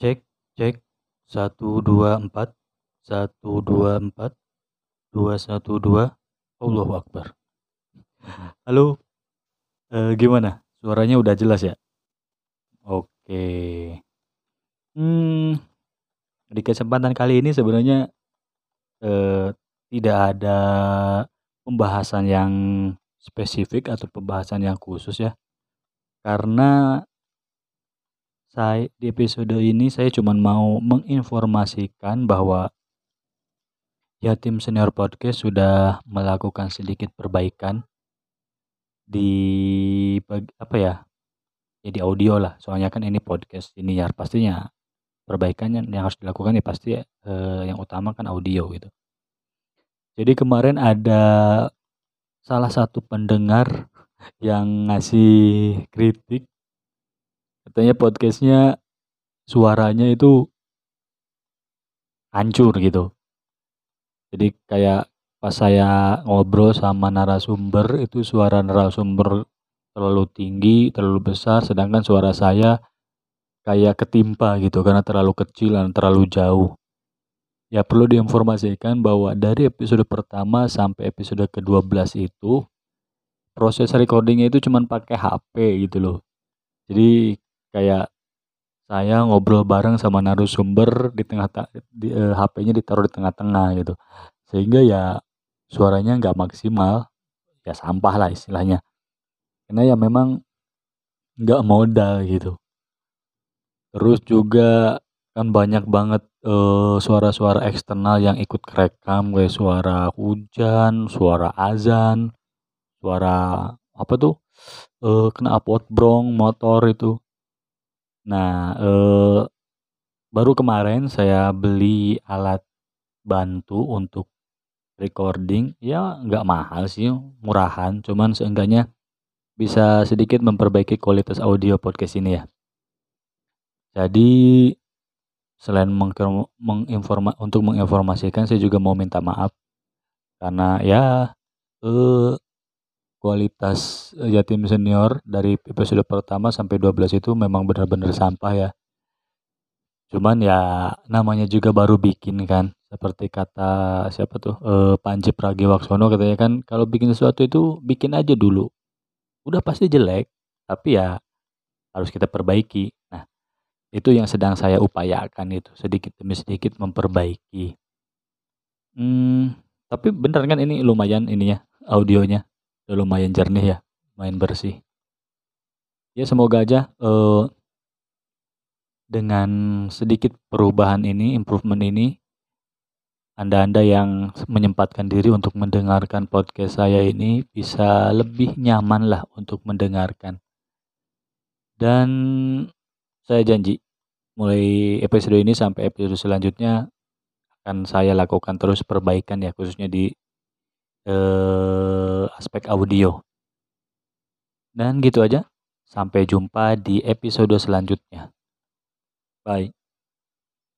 Cek cek, satu dua empat satu dua empat dua satu dua Allahu Akbar. Halo, eee, gimana? Suaranya udah jelas ya? Oke. Hmm, di kesempatan kali ini sebenarnya, eee, tidak ada pembahasan yang spesifik atau pembahasan yang khusus ya. Karena saya di episode ini saya cuma mau menginformasikan bahwa Yatim Senior Podcast sudah melakukan sedikit perbaikan di apa ya, ya di audio lah, soalnya kan ini podcast ini ya pastinya perbaikan yang harus dilakukan ya pasti, eee, yang utama kan audio gitu. Jadi kemarin ada salah satu pendengar yang ngasih kritik katanya podcastnya suaranya itu hancur gitu. Jadi kayak pas saya ngobrol sama narasumber itu suara narasumber terlalu tinggi, terlalu besar sedangkan suara saya kayak ketimpa gitu karena terlalu kecil dan terlalu jauh. Ya perlu diinformasikan bahwa dari episode pertama sampai episode ke-12 itu proses recordingnya itu cuman pakai HP gitu loh. Jadi kayak saya ngobrol bareng sama narasumber di tengah di, eee, HP-nya ditaruh di tengah-tengah gitu. Sehingga ya suaranya nggak maksimal, ya sampah lah istilahnya. Karena ya memang nggak modal gitu. Terus juga kan banyak banget, eee, suara-suara eksternal yang ikut kerekam kayak suara hujan, suara azan, suara apa tuh, eee, knalpot brong motor itu. Nah, eee, baru kemarin saya beli alat bantu untuk recording, ya nggak mahal sih, murahan, cuman seenggaknya bisa sedikit memperbaiki kualitas audio podcast ini ya. Jadi selain menginforma untuk menginformasikan saya juga mau minta maaf. Karena ya, eee, kualitas Yatim Senior dari episode pertama sampai 12 itu memang benar-benar sampah ya. Cuman ya namanya juga baru bikin kan, seperti kata siapa tuh, eee, Panji Pragiwaksono katanya kan kalau bikin sesuatu itu bikin aja dulu. Udah pasti jelek, tapi ya harus kita perbaiki. Nah, itu yang sedang saya upayakan itu, sedikit demi sedikit memperbaiki. Hmm, tapi bener kan ini lumayan ininya, audionya, udah lumayan jernih ya, lumayan bersih. Ya semoga aja, eee, dengan sedikit perubahan ini, improvement ini, Anda-anda yang menyempatkan diri untuk mendengarkan podcast saya ini bisa lebih nyaman lah untuk mendengarkan. Dan saya janji mulai episode ini sampai episode selanjutnya akan saya lakukan terus perbaikan ya khususnya di, eee, aspek audio. Dan gitu aja, sampai jumpa di episode selanjutnya. Bye.